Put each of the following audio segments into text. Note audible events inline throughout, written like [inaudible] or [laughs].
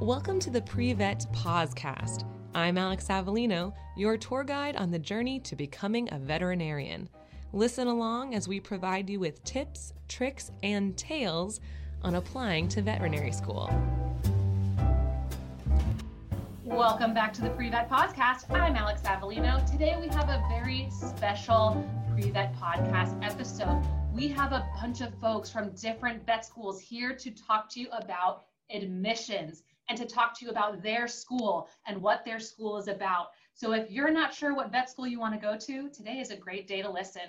Welcome to the Pre-Vet Podcast. I'm Alex Avellino, your tour guide on the journey to becoming a veterinarian. Listen along as we provide you with tips, tricks, and tales on applying to veterinary school. Welcome back to the Pre-Vet Podcast. I'm Alex Avellino. Today we have a very special Pre-Vet Podcast episode. We have a bunch of folks from different vet schools here to talk to you about admissions and to talk to you about their school and what their school is about. So if you're not sure what vet school you want to go to, today is a great day to listen.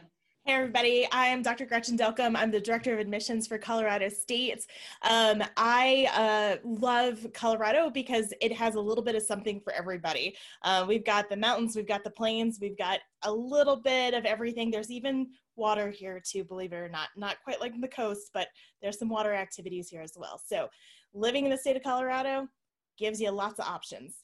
Hey, everybody. I am Dr. Gretchen Delcom. I'm the Director of Admissions for Colorado State. Um, I uh, love Colorado because it has a little bit of something for everybody. Uh, we've got the mountains, we've got the plains, we've got a little bit of everything. There's even water here, too, believe it or not. Not quite like the coast, but there's some water activities here as well. So, living in the state of Colorado gives you lots of options.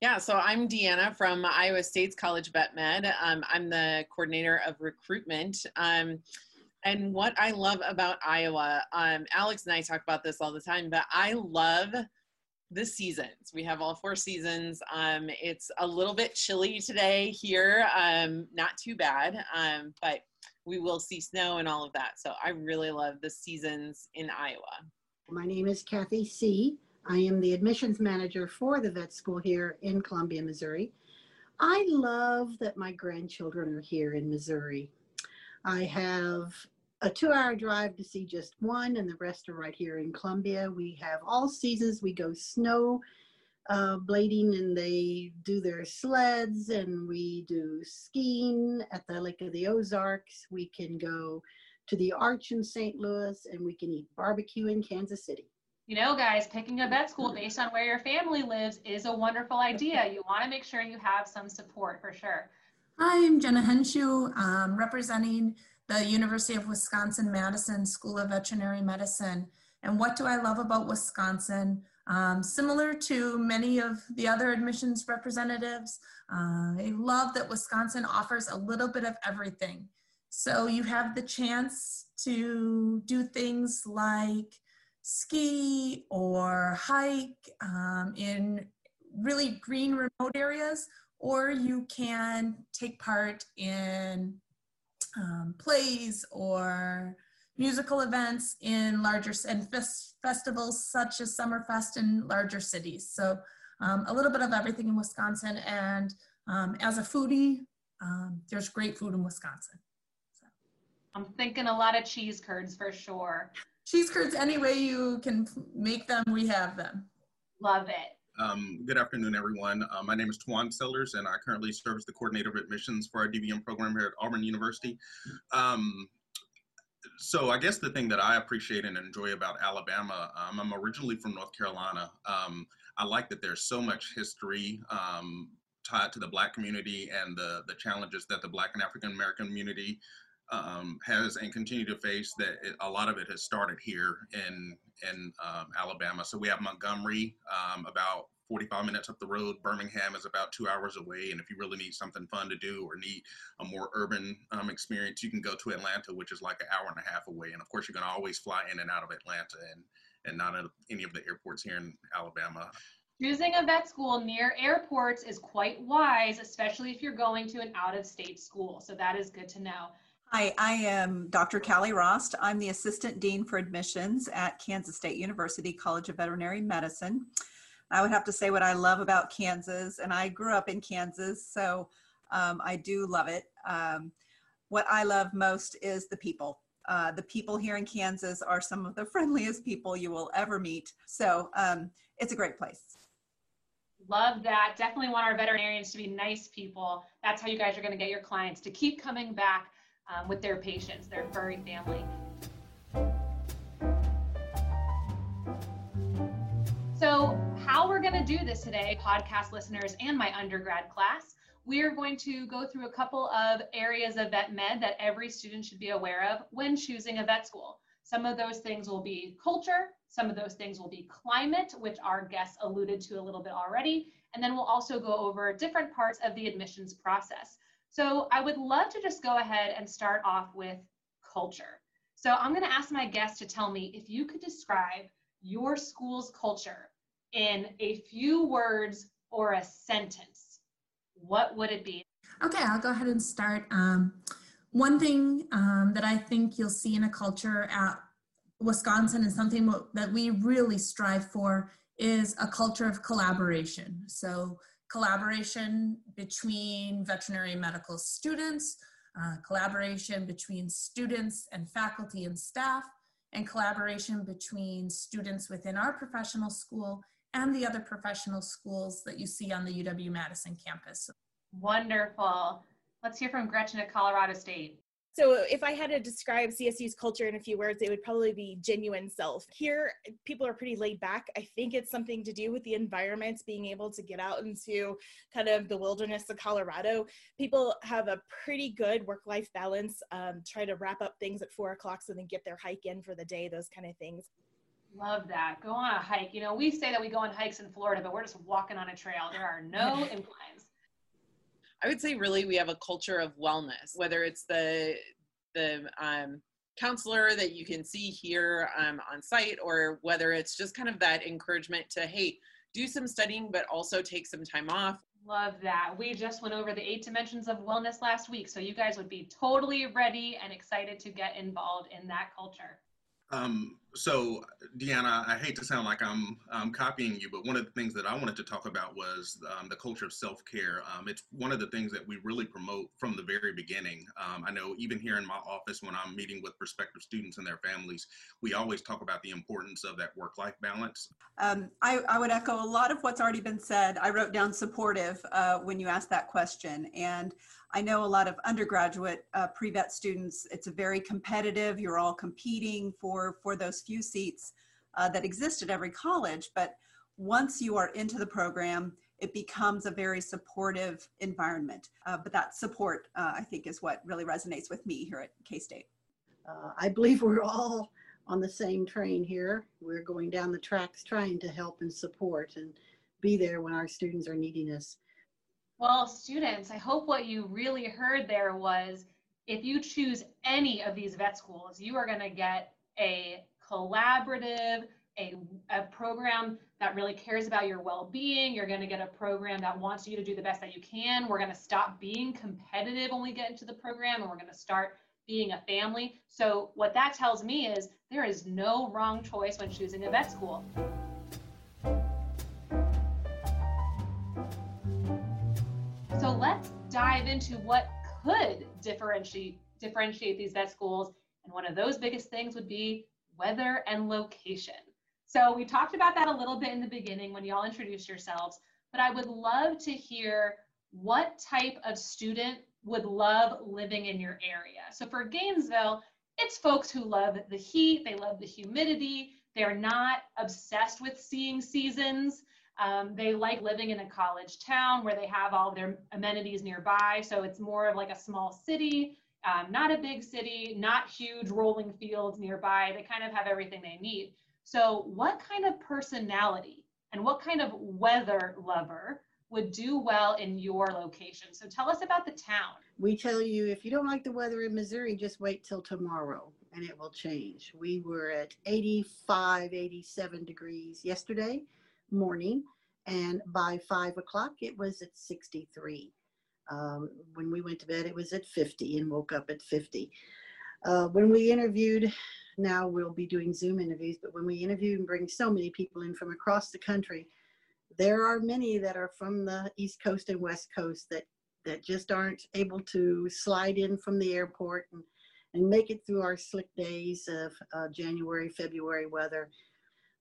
Yeah, so I'm Deanna from Iowa State's College Vet Med. Um, I'm the coordinator of recruitment. Um, and what I love about Iowa, um, Alex and I talk about this all the time, but I love the seasons. We have all four seasons. Um, it's a little bit chilly today here, um, not too bad, um, but we will see snow and all of that. So I really love the seasons in Iowa. My name is Kathy C. I am the admissions manager for the vet school here in Columbia, Missouri. I love that my grandchildren are here in Missouri. I have a two hour drive to see just one, and the rest are right here in Columbia. We have all seasons. We go snow uh, blading and they do their sleds, and we do skiing at the Lake of the Ozarks. We can go to the Arch in St. Louis, and we can eat barbecue in Kansas City you know, guys, picking a vet school based on where your family lives is a wonderful idea. You want to make sure you have some support for sure. Hi, I'm Jenna Henshu, um, representing the University of Wisconsin Madison School of Veterinary Medicine. And what do I love about Wisconsin? Um, similar to many of the other admissions representatives, uh, I love that Wisconsin offers a little bit of everything. So you have the chance to do things like ski or hike um, in really green remote areas, or you can take part in um, plays or musical events in larger and fest festivals such as Summerfest in larger cities. So um, a little bit of everything in Wisconsin. And um, as a foodie, um, there's great food in Wisconsin. So. I'm thinking a lot of cheese curds for sure cheese curds any way you can make them, we have them. Love it. Um, good afternoon, everyone. Uh, my name is Tuan Sellers, and I currently serve as the coordinator of admissions for our DVM program here at Auburn University. Um, so I guess the thing that I appreciate and enjoy about Alabama, um, I'm originally from North Carolina. Um, I like that there's so much history um, tied to the Black community and the the challenges that the Black and African American community um, has and continue to face that it, a lot of it has started here in in um, Alabama. So we have Montgomery um, about 45 minutes up the road. Birmingham is about two hours away. And if you really need something fun to do or need a more urban um, experience, you can go to Atlanta, which is like an hour and a half away. And of course, you're going to always fly in and out of Atlanta and and not at any of the airports here in Alabama. Choosing a vet school near airports is quite wise, especially if you're going to an out of state school. So that is good to know. Hi, I am Dr. Callie Rost. I'm the Assistant Dean for Admissions at Kansas State University College of Veterinary Medicine. I would have to say what I love about Kansas, and I grew up in Kansas, so um, I do love it. Um, what I love most is the people. Uh, the people here in Kansas are some of the [laughs] friendliest people you will ever meet. So um, it's a great place. Love that. Definitely want our veterinarians to be nice people. That's how you guys are going to get your clients to keep coming back um, with their patients, their furry family. So, how we're going to do this today, podcast listeners and my undergrad class, we are going to go through a couple of areas of vet med that every student should be aware of when choosing a vet school. Some of those things will be culture, some of those things will be climate, which our guests alluded to a little bit already, and then we'll also go over different parts of the admissions process. So I would love to just go ahead and start off with culture. So I'm going to ask my guests to tell me if you could describe your school's culture in a few words or a sentence, what would it be? Okay, I'll go ahead and start. Um, one thing um, that I think you'll see in a culture at Wisconsin and something that we really strive for is a culture of collaboration. So, collaboration between veterinary medical students, uh, collaboration between students and faculty and staff, and collaboration between students within our professional school and the other professional schools that you see on the UW Madison campus. Wonderful. Let's hear from Gretchen at Colorado State. So, if I had to describe CSU's culture in a few words, it would probably be genuine self. Here, people are pretty laid back. I think it's something to do with the environment, being able to get out into kind of the wilderness of Colorado. People have a pretty good work life balance, um, try to wrap up things at four o'clock so they get their hike in for the day, those kind of things. Love that. Go on a hike. You know, we say that we go on hikes in Florida, but we're just walking on a trail. There are no [laughs] inclines. I would say really we have a culture of wellness, whether it's the the um, counselor that you can see here um, on site, or whether it's just kind of that encouragement to hey, do some studying, but also take some time off. Love that. We just went over the eight dimensions of wellness last week, so you guys would be totally ready and excited to get involved in that culture. Um, so, Deanna, I hate to sound like I'm um, copying you, but one of the things that I wanted to talk about was um, the culture of self care. Um, it's one of the things that we really promote from the very beginning. Um, I know even here in my office, when I'm meeting with prospective students and their families, we always talk about the importance of that work life balance. Um, I, I, would echo a lot of what's already been said. I wrote down supportive uh, when you asked that question. And I know a lot of undergraduate uh, pre-vet students, it's a very competitive, you're all competing for, for those few seats uh, that exist at every college. But once you are into the program, it becomes a very supportive environment. Uh, but that support, uh, I think, is what really resonates with me here at K-State. Uh, I believe we're all on the same train here. We're going down the tracks trying to help and support and be there when our students are needing us. Well, students, I hope what you really heard there was if you choose any of these vet schools, you are going to get a collaborative, a, a program that really cares about your well-being. You're going to get a program that wants you to do the best that you can. We're going to stop being competitive when we get into the program and we're going to start being a family. So what that tells me is there is no wrong choice when choosing a vet school. So let's dive into what could differentiate differentiate these vet schools. And one of those biggest things would be weather and location. So we talked about that a little bit in the beginning when y'all introduced yourselves, but I would love to hear what type of student would love living in your area. So for Gainesville, it's folks who love the heat, they love the humidity, they're not obsessed with seeing seasons. Um, they like living in a college town where they have all their amenities nearby. So it's more of like a small city, um, not a big city, not huge rolling fields nearby. They kind of have everything they need. So, what kind of personality and what kind of weather lover would do well in your location? So, tell us about the town. We tell you if you don't like the weather in Missouri, just wait till tomorrow and it will change. We were at 85, 87 degrees yesterday morning, and by five o'clock it was at 63. Um, when we went to bed, it was at 50 and woke up at 50. Uh, when we interviewed, now we'll be doing Zoom interviews, but when we interview and bring so many people in from across the country, there are many that are from the East Coast and West Coast that, that just aren't able to slide in from the airport and, and make it through our slick days of uh, January, February weather.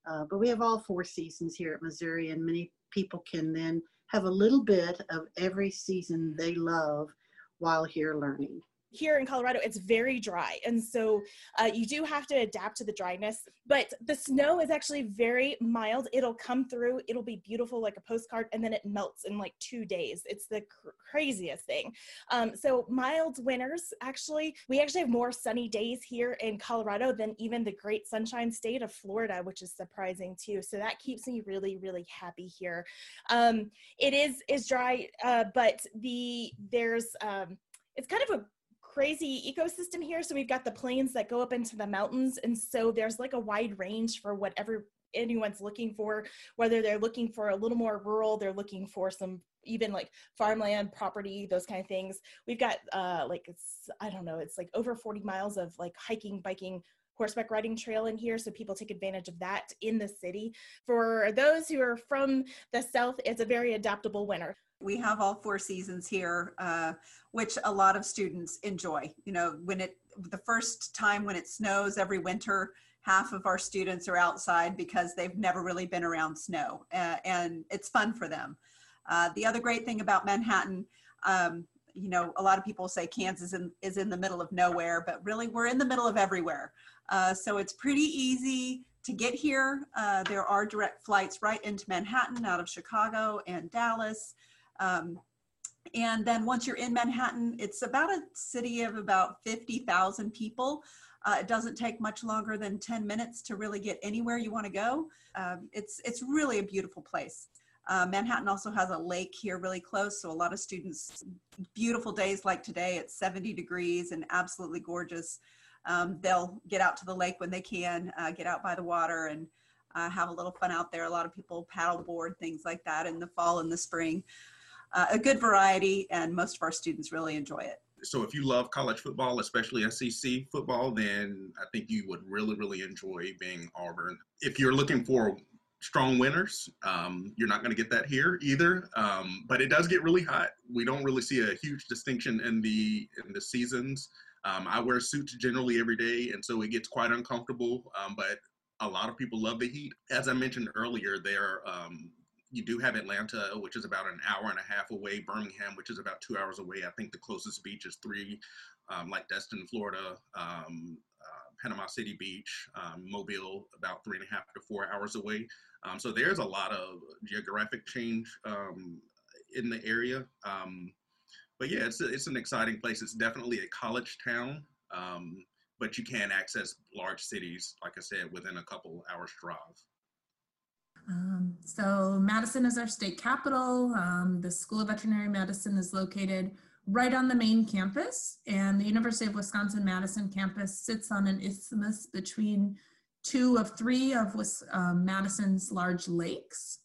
Uh, but we have all four seasons here at Missouri, and many people can then have a little bit of every season they love while here learning here in Colorado, it's very dry. And so uh, you do have to adapt to the dryness. But the snow is actually very mild. It'll come through, it'll be beautiful like a postcard, and then it melts in like two days. It's the cr- craziest thing. Um, so mild winters, actually, we actually have more sunny days here in Colorado than even the great sunshine state of Florida, which is surprising too. So that keeps me really, really happy here. Um, it is is dry, uh, but the there's um, it's kind of a crazy ecosystem here. So we've got the plains that go up into the mountains. And so there's like a wide range for whatever anyone's looking for, whether they're looking for a little more rural, they're looking for some even like farmland property those kind of things we've got uh like it's i don't know it's like over 40 miles of like hiking biking horseback riding trail in here so people take advantage of that in the city for those who are from the south it's a very adaptable winter we have all four seasons here uh, which a lot of students enjoy. You know when it the first time when it snows every winter half of our students are outside because they've never really been around snow uh, and it's fun for them. Uh, the other great thing about manhattan um, you know a lot of people say kansas in, is in the middle of nowhere but really we're in the middle of everywhere. Uh, so it's pretty easy to get here. Uh, there are direct flights right into manhattan out of chicago and dallas um, and then once you're in manhattan it's about a city of about 50000 people uh, it doesn't take much longer than 10 minutes to really get anywhere you want to go. Um, it's, it's really a beautiful place. Uh, Manhattan also has a lake here really close, so a lot of students, beautiful days like today, it's 70 degrees and absolutely gorgeous. Um, they'll get out to the lake when they can, uh, get out by the water and uh, have a little fun out there. A lot of people paddleboard, things like that in the fall and the spring. Uh, a good variety, and most of our students really enjoy it so if you love college football, especially SEC football, then I think you would really, really enjoy being Auburn. If you're looking for strong winners, um, you're not going to get that here either. Um, but it does get really hot. We don't really see a huge distinction in the in the seasons. Um, I wear suits generally every day, and so it gets quite uncomfortable. Um, but a lot of people love the heat. As I mentioned earlier, there um, you do have Atlanta, which is about an hour and a half away. Birmingham, which is about two hours away. I think the closest beach is three, um, like Destin, Florida, um, uh, Panama City Beach, um, Mobile, about three and a half to four hours away. Um, so there's a lot of geographic change um, in the area. Um, but yeah, it's it's an exciting place. It's definitely a college town, but you can access large cities, like I said, within a couple hours drive. So Madison is our state capital. Um, the School of Veterinary Medicine is located right on the main campus and the University of Wisconsin-Madison campus sits on an isthmus between two of three of um, Madison's large lakes,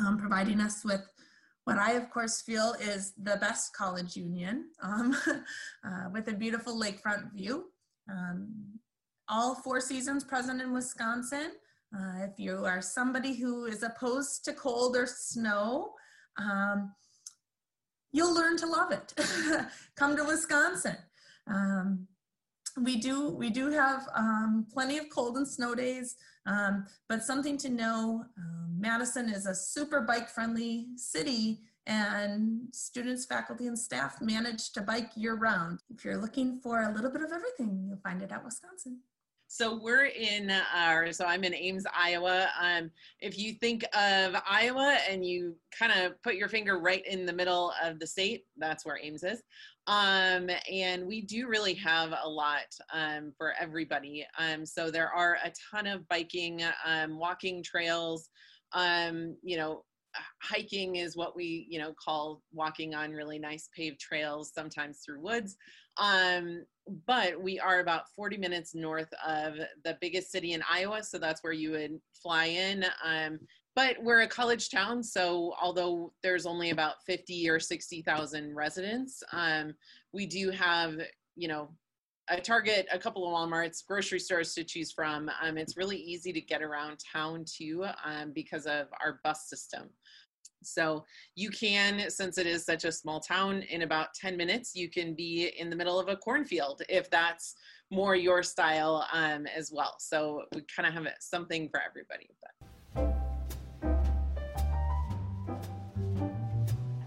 um, providing us with what I, of course, feel is the best college union um, [laughs] uh, with a beautiful lakefront view. Um, all four seasons present in Wisconsin. Uh, if you are somebody who is opposed to cold or snow, um, you'll learn to love it. [laughs] Come to Wisconsin. Um, we do we do have um, plenty of cold and snow days, um, but something to know: um, Madison is a super bike-friendly city, and students, faculty, and staff manage to bike year-round. If you're looking for a little bit of everything, you'll find it at Wisconsin. So we're in our, so I'm in Ames, Iowa. Um, if you think of Iowa and you kind of put your finger right in the middle of the state, that's where Ames is. Um, and we do really have a lot um, for everybody. Um, so there are a ton of biking, um, walking trails, um, you know, hiking is what we you know call walking on really nice paved trails sometimes through woods um, but we are about 40 minutes north of the biggest city in Iowa, so that's where you would fly in. Um, but we're a college town, so although there's only about 50 or 60,000 residents, um, we do have, you know, a Target, a couple of Walmarts, grocery stores to choose from. Um, it's really easy to get around town too um, because of our bus system. So you can, since it is such a small town, in about 10 minutes, you can be in the middle of a cornfield if that's more your style um, as well. So we kind of have something for everybody.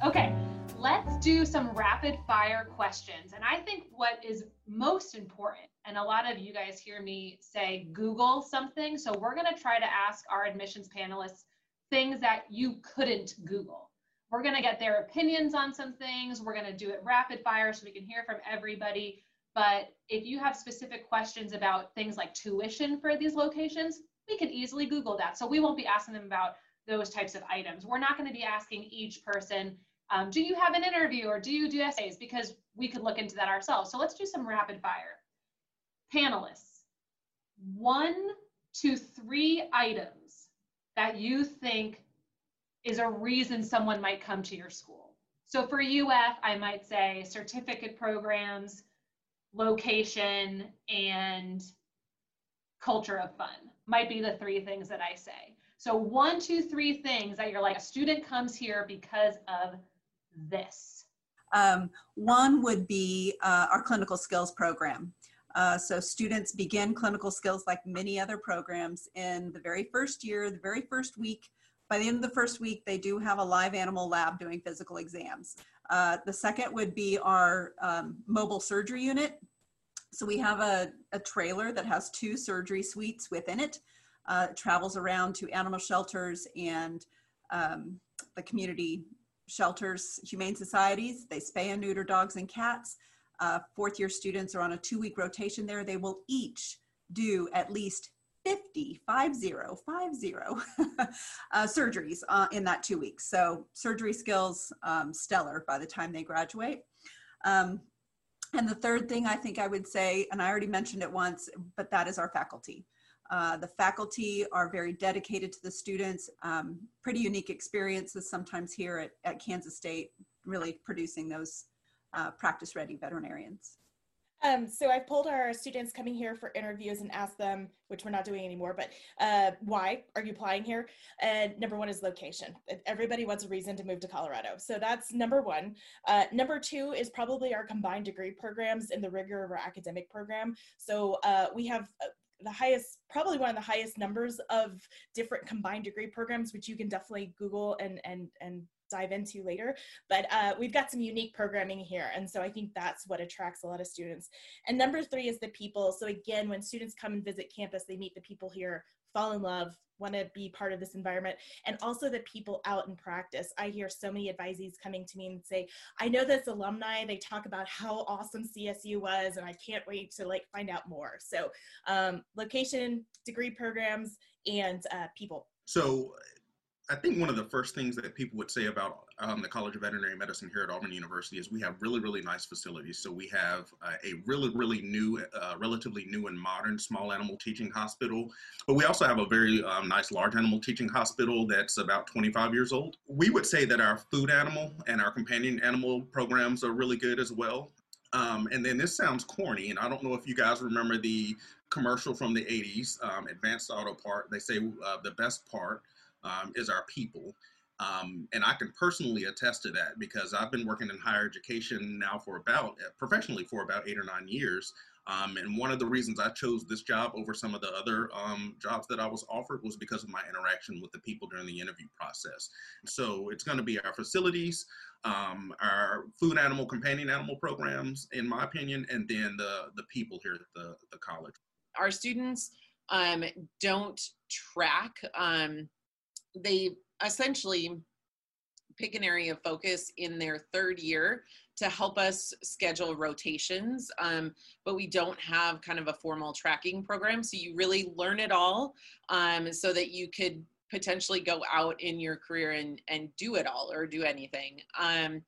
Okay, let's do some rapid fire questions. And I think what is most important, and a lot of you guys hear me say Google something. So we're going to try to ask our admissions panelists things that you couldn't Google. We're going to get their opinions on some things. We're going to do it rapid fire so we can hear from everybody. But if you have specific questions about things like tuition for these locations, we can easily Google that. So we won't be asking them about those types of items. We're not going to be asking each person Um, do you have an interview or do you do essays? Because we could look into that ourselves. So let's do some rapid fire. Panelists, one to three items that you think is a reason someone might come to your school. So for UF, I might say certificate programs, location, and culture of fun might be the three things that I say. So one, two, three things that you're like, a student comes here because of this. Um, one would be uh, our clinical skills program. Uh, so students begin clinical skills like many other programs in the very first year, the very first week. By the end of the first week, they do have a live animal lab doing physical exams. Uh, the second would be our um, mobile surgery unit. So we have a, a, trailer that has two surgery suites within it. Uh, it travels around to animal shelters and um, the community shelters, humane societies. They spay and neuter dogs and cats. Uh, fourth year students are on a two week rotation there. They will each do at least 50, five zero, five zero [laughs] uh, surgeries uh, in that two weeks. So surgery skills um, stellar by the time they graduate. Um, and the third thing I think I would say, and I already mentioned it once, but that is our faculty. Uh, the faculty are very dedicated to the students. Um, pretty unique experiences sometimes here at, at Kansas State, really producing those uh, practice ready veterinarians. Um, so I've pulled our students coming here for interviews and asked them, which we're not doing anymore, but uh, why are you applying here? And number one is location. Everybody wants a reason to move to Colorado. So that's number one. Uh, number two is probably our combined degree programs and the rigor of our academic program. So uh, we have uh, the highest, probably one of the highest numbers of different combined degree programs, which you can definitely Google and and and dive into later. But uh, we've got some unique programming here. And so I think that's what attracts a lot of students. And number three is the people. So again, when students come and visit campus, they meet the people here, fall in love, want to be part of this environment and also the people out in practice i hear so many advisees coming to me and say i know this alumni they talk about how awesome csu was and i can't wait to like find out more so um, location degree programs and uh, people so I think one of the first things that people would say about um, the College of Veterinary Medicine here at Auburn University is we have really, really nice facilities. So we have uh, a really, really new, uh, relatively new and modern small animal teaching hospital, but we also have a very um, nice large animal teaching hospital that's about 25 years old. We would say that our food animal and our companion animal programs are really good as well. Um, and then this sounds corny, and I don't know if you guys remember the commercial from the 80s, um, Advanced Auto Part. They say uh, the best part um, is our people. Um, and I can personally attest to that because I've been working in higher education now for about, uh, professionally for about eight or nine years. Um, and one of the reasons I chose this job over some of the other um, jobs that I was offered was because of my interaction with the people during the interview process. So it's going to be our facilities, um, our food animal, companion animal programs, in my opinion, and then the, the people here at the, the college. Our students um, don't track um, they essentially pick an area of focus in their third year to help us schedule rotations. Um, but we don't have kind of a formal tracking program. So you really learn it all um, so that you could potentially go out in your career and, and do it all or do anything. Um,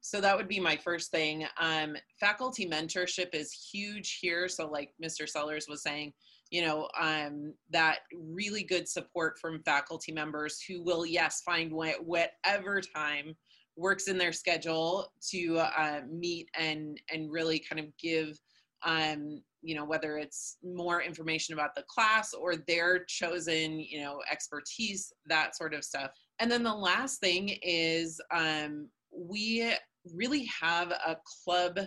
so that would be my first thing. Um, faculty mentorship is huge here. So like Mr. Sellers was saying, you know um, that really good support from faculty members who will yes find wh- whatever time works in their schedule to uh, meet and and really kind of give um, you know whether it's more information about the class or their chosen you know expertise that sort of stuff. And then the last thing is um, we really have a club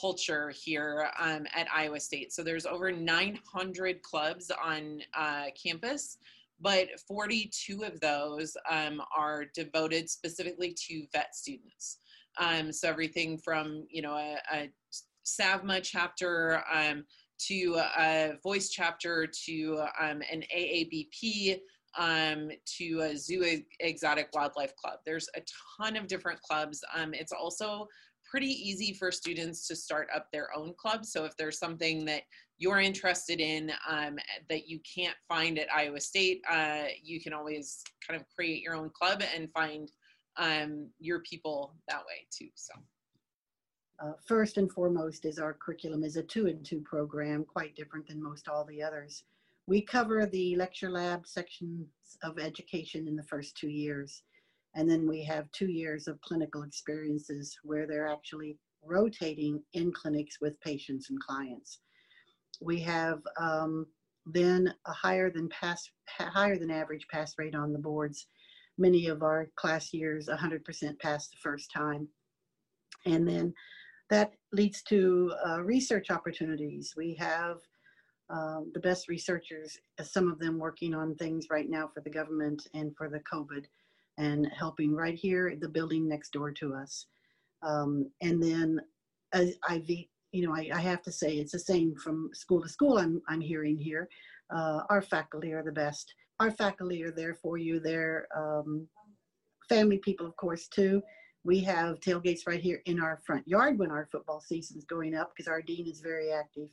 culture here um, at Iowa State. So there's over 900 clubs on uh, campus, but 42 of those um, are devoted specifically to vet students. Um, so everything from you know a, a SAVMA chapter um, to a voice chapter to um, an AABP um, to a zoo exotic wildlife club. There's a ton of different clubs. Um, it's also pretty easy for students to start up their own club. So if there's something that you're interested in um, that you can't find at Iowa State, uh, you can always kind of create your own club and find um, your people that way too. So. Uh, first and foremost is our curriculum is a two and two program, quite different than most all the others. We cover the lecture lab sections of education in the first two years. And then we have two years of clinical experiences where they're actually rotating in clinics with patients and clients. We have um, then a higher than pass, higher than average pass rate on the boards. Many of our class years, 100% pass the first time. And then that leads to uh, research opportunities. We have um, the best researchers, some of them working on things right now for the government and for the COVID and helping right here the building next door to us. Um, and then I, I, you know, I, I, have to say it's the same from school to school. I'm, I'm hearing here. Uh, our faculty are the best. Our faculty are there for you. They're um, family people, of course, too. We have tailgates right here in our front yard when our football season is going up because our dean is very active.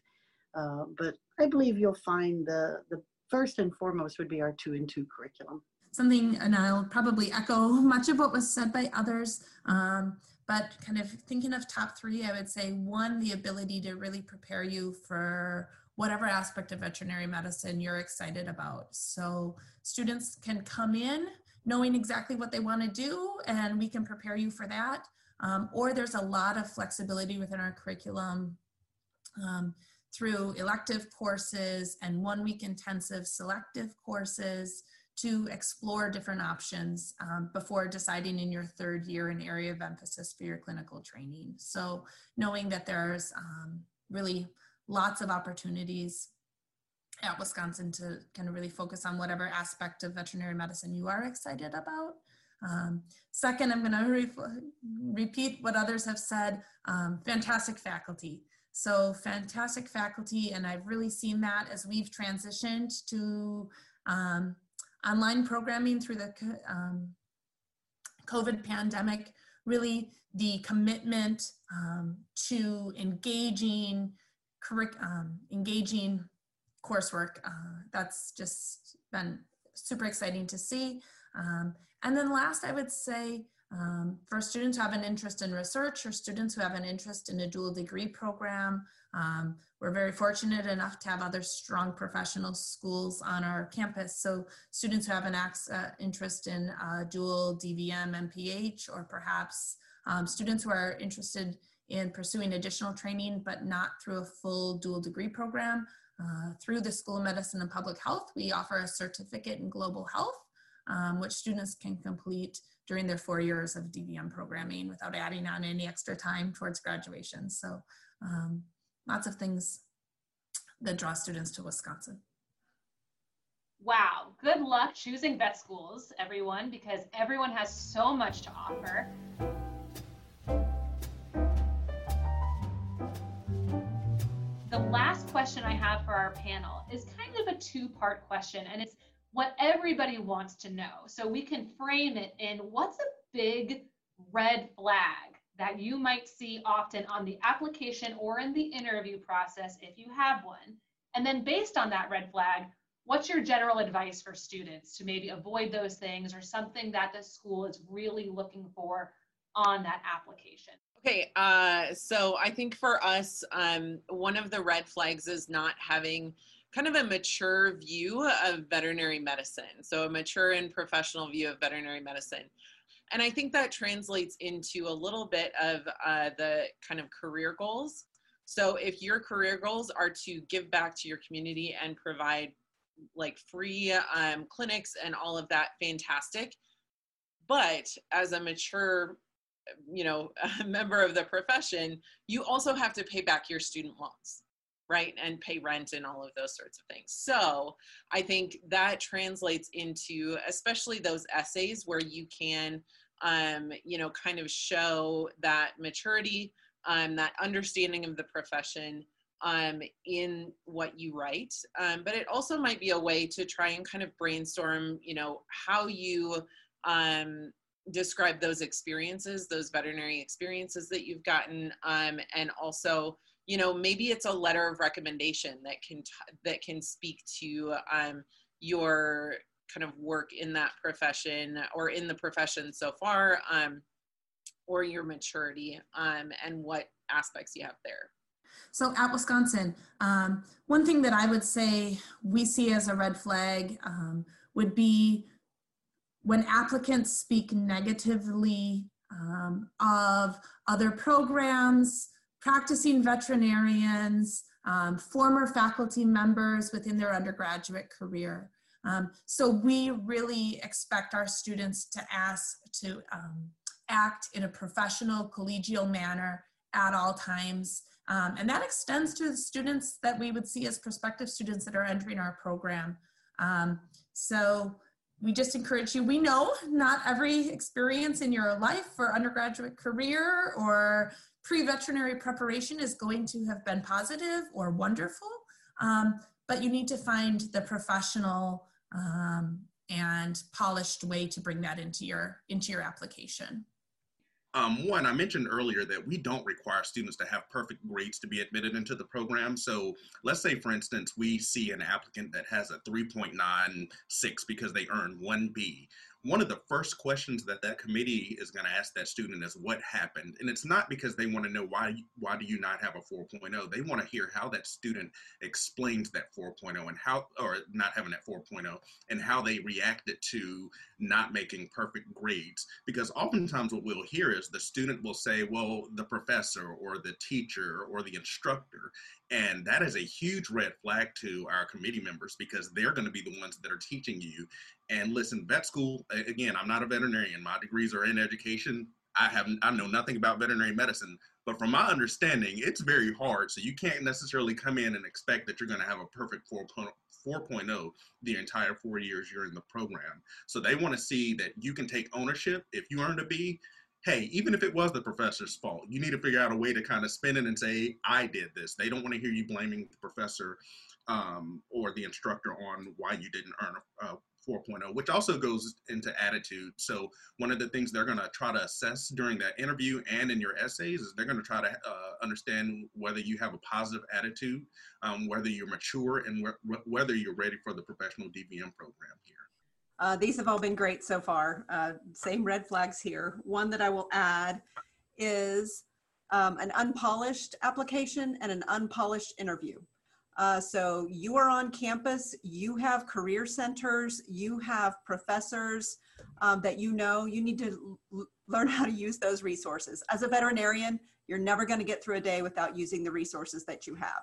Uh, but I believe you'll find the, the first and foremost would be our two and two curriculum. Something, and I'll probably echo [laughs] much of what was said by others, um, but kind of thinking of top three, I would say one, the ability to really prepare you for whatever aspect of veterinary medicine you're excited about. So students can come in knowing exactly what they want to do, and we can prepare you for that. Um, or there's a lot of flexibility within our curriculum. Um, through elective courses and one week intensive selective courses to explore different options um, before deciding in your third year an area of emphasis for your clinical training. So knowing that there's um, really lots of opportunities at Wisconsin to kind of really focus on whatever aspect of veterinary medicine you are excited about. Um, second, I'm going to re repeat what others have said. Um, fantastic faculty. So fantastic faculty, and I've really seen that as we've transitioned to um, online programming through the um, COVID pandemic, really the commitment um, to engaging, um, engaging coursework. Uh, that's just been super exciting to see. Um, and then last, I would say um, for students who have an interest in research or students who have an interest in a dual degree program, um, we're very fortunate enough to have other strong professional schools on our campus. So students who have an uh, interest in uh, dual DVM, MPH, or perhaps um, students who are interested in pursuing additional training, but not through a full dual degree program. Uh, through the School of Medicine and Public Health, we offer a certificate in global health, um, which students can complete during their four years of DVM programming without adding on any extra time towards graduation. So um, lots of things that draw students to Wisconsin. Wow, good luck choosing vet schools, everyone, because everyone has so much to offer. The last question I have for our panel is kind of a two part question, and it's what everybody wants to know. So we can frame it in what's a big red flag that you might see often on the application or in the interview process if you have one. And then based on that red flag, what's your general advice for students to maybe avoid those things or something that the school is really looking for on that application? Okay, uh, so I think for us, um, one of the red flags is not having kind of a mature view of veterinary medicine. So, a mature and professional view of veterinary medicine. And I think that translates into a little bit of uh, the kind of career goals. So, if your career goals are to give back to your community and provide like free um, clinics and all of that, fantastic. But as a mature you know [laughs] member of the profession you also have to pay back your student loans right and pay rent and all of those sorts of things. So i think that translates into especially those essays where you can um, you know kind of show that maturity um, that understanding of the profession um, in what you write. Um, but it also might be a way to try and kind of brainstorm you know how you um, describe those experiences those veterinary experiences that you've gotten um, and also you know maybe it's a letter of recommendation that can t- that can speak to um, your kind of work in that profession or in the profession so far, um, or your maturity um, and what aspects you have there. So at Wisconsin, um, one thing that I would say we see as a red flag um, would be when applicants speak negatively um, of other programs, practicing veterinarians, um, former faculty members within their undergraduate career. Um, so we really expect our students to ask to um, act in a professional, collegial manner at all times. Um, and that extends to the students that we would see as prospective students that are entering our program. Um, so we just encourage you. We know not every experience in your life or undergraduate career or pre-veterinary preparation is going to have been positive or wonderful, um, but you need to find the professional um, and polished way to bring that into your into your application. Um, one, I mentioned earlier that we don't require students to have perfect grades to be admitted into the program. So let's say, for instance, we see an applicant that has a 3.96 because they earned one B one of the first questions that that committee is going to ask that student is what happened? And it's not because they want to know why why do you not have a 4.0 they want to hear how that student explains that 4.0 and how or not having that 4.0 and how they reacted to not making perfect grades. Because oftentimes what we'll hear is the student will say well the professor or the teacher or the instructor and that is a huge red flag to our committee members because they're going to be the ones that are teaching you and listen, vet school, again, I'm not a veterinarian. My degrees are in education. I have I know nothing about veterinary medicine, but from my understanding, it's very hard. So you can't necessarily come in and expect that you're going to have a perfect 4.0 the entire four years you're in the program. So they want to see that you can take ownership. If you earned a B, hey, even if it was the professor's fault, you need to figure out a way to kind of spin it and say, I did this. They don't want to hear you blaming the professor um, or the instructor on why you didn't earn a, a 4.0, which also goes into attitude. So one of the things they're going to try to assess during that interview and in your essays is they're going to try to uh, understand whether you have a positive attitude, um, whether you're mature, and wh- whether you're ready for the professional DVM program here. Uh, these have all been great so far. Uh, same red flags here. One that I will add is um, an unpolished application and an unpolished interview. Uh, so you are on campus, you have career centers, you have professors um, that you know, you need to learn how to use those resources. As a veterinarian, you're never gonna get through a day without using the resources that you have.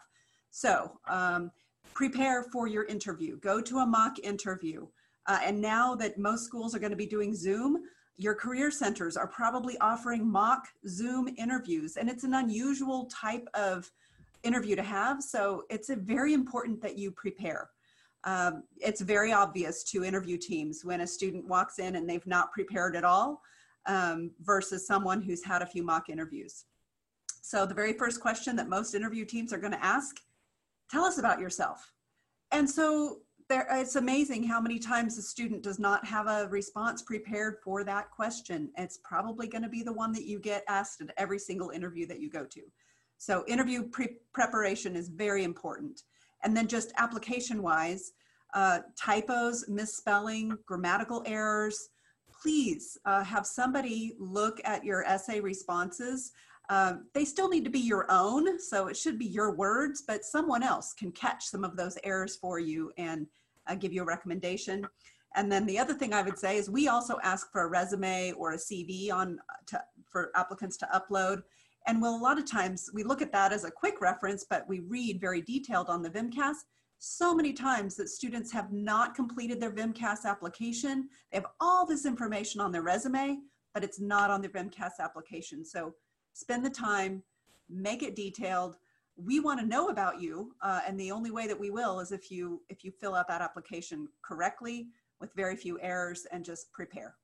So um, prepare for your interview, go to a mock interview. Uh, and now that most schools are gonna be doing Zoom, your career centers are probably offering mock Zoom interviews. And it's an unusual type of interview to have. So it's very important that you prepare. Um, it's very obvious to interview teams when a student walks in and they've not prepared at all um, versus someone who's had a few mock interviews. So the very first question that most interview teams are going to ask, tell us about yourself. And so there, it's amazing how many times a student does not have a response prepared for that question. It's probably going to be the one that you get asked at every single interview that you go to. So interview pre preparation is very important. And then just application wise, uh, typos, misspelling, grammatical errors, please uh, have somebody look at your essay responses. Uh, they still need to be your own, so it should be your words, but someone else can catch some of those errors for you and uh, give you a recommendation. And then the other thing I would say is we also ask for a resume or a CV on to, for applicants to upload. And well, a lot of times we look at that as a quick reference, but we read very detailed on the VMCAS. So many times that students have not completed their VMCAS application. They have all this information on their resume, but it's not on their VMCAS application. So spend the time, make it detailed. We want to know about you, uh, and the only way that we will is if you if you fill out that application correctly with very few errors and just prepare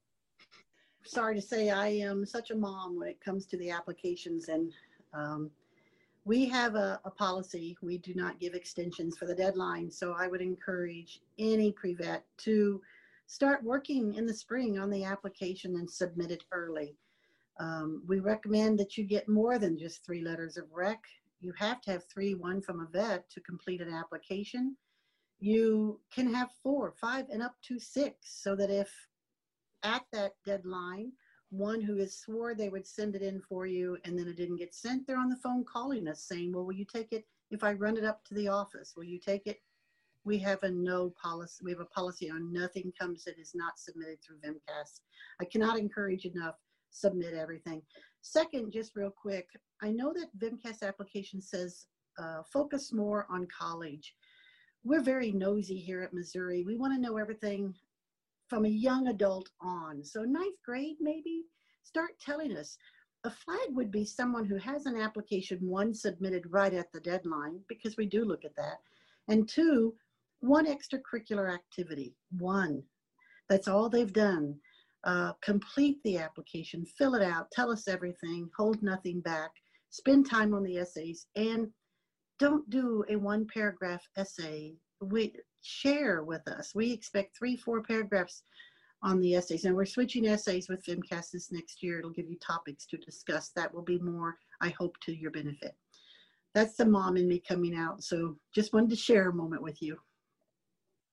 sorry to say I am such a mom when it comes to the applications and um, we have a, a, policy. We do not give extensions for the deadline. So I would encourage any pre-vet to start working in the spring on the application and submit it early. Um, we recommend that you get more than just three letters of rec. You have to have three, one from a vet to complete an application. you can have four, five, and up to six, so that if at that deadline, one who has swore they would send it in for you and then it didn't get sent, they're on the phone calling us saying, well, will you take it if I run it up to the office? Will you take it? We have a no policy. We have a policy on nothing comes that is not submitted through VMCAS. I cannot encourage enough, submit everything. Second, just real quick, I know that VMCAS application says uh, focus more on college. We're very nosy here at Missouri. We want to know everything from a young adult on. So ninth grade, maybe start telling us. A flag would be someone who has an application, one submitted right at the deadline, because we do look at that. And two, one extracurricular activity, one. That's all they've done. Uh, complete the application, fill it out, tell us everything, hold nothing back, spend time on the essays, and don't do a one paragraph essay. We share with us. We expect three, four paragraphs on the essays. And we're switching essays with VMCAS this next year. It'll give you topics to discuss. That will be more, I hope, to your benefit. That's the mom in me coming out. So just wanted to share a moment with you.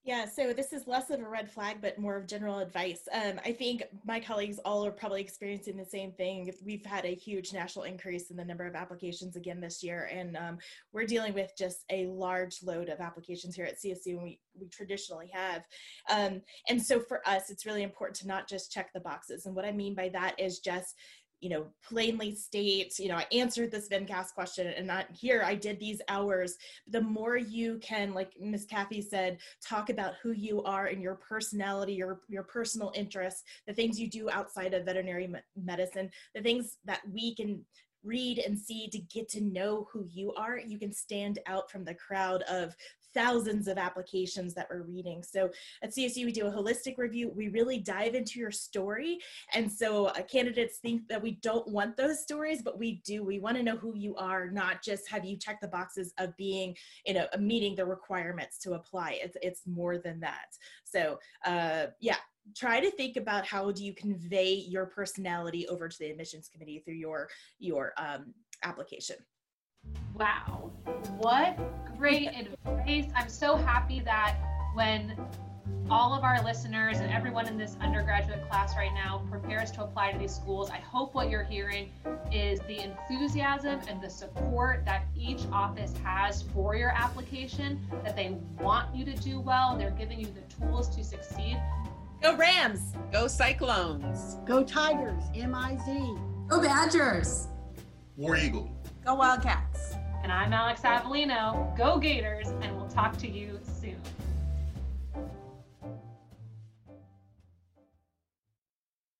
Yeah, so this is less of a red flag, but more of general advice. Um, I think my colleagues all are probably experiencing the same thing. We've had a huge national increase in the number of applications again this year, and um, we're dealing with just a large load of applications here at CSU, and we, we traditionally have. Um, and so for us, it's really important to not just check the boxes. And what I mean by that is just you know, plainly state, you know, I answered this VMCAS question and not here, I did these hours. The more you can, like Miss Kathy said, talk about who you are and your personality, your, your personal interests, the things you do outside of veterinary medicine, the things that we can read and see to get to know who you are, you can stand out from the crowd of thousands of applications that we're reading. So at CSU, we do a holistic review. We really dive into your story. And so uh, candidates think that we don't want those stories, but we do. We want to know who you are, not just have you check the boxes of being, you know, meeting the requirements to apply. It's, it's more than that. So uh, yeah, try to think about how do you convey your personality over to the admissions committee through your, your um, application. Wow, what great [laughs] advice. I'm so happy that when all of our listeners and everyone in this undergraduate class right now prepares to apply to these schools, I hope what you're hearing is the enthusiasm and the support that each office has for your application, that they want you to do well, they're giving you the tools to succeed. Go Rams! Go Cyclones! Go Tigers, M-I-Z. Go Badgers! War Eagle. Go Wildcats. And I'm Alex Avellino. Go Gators, and we'll talk to you.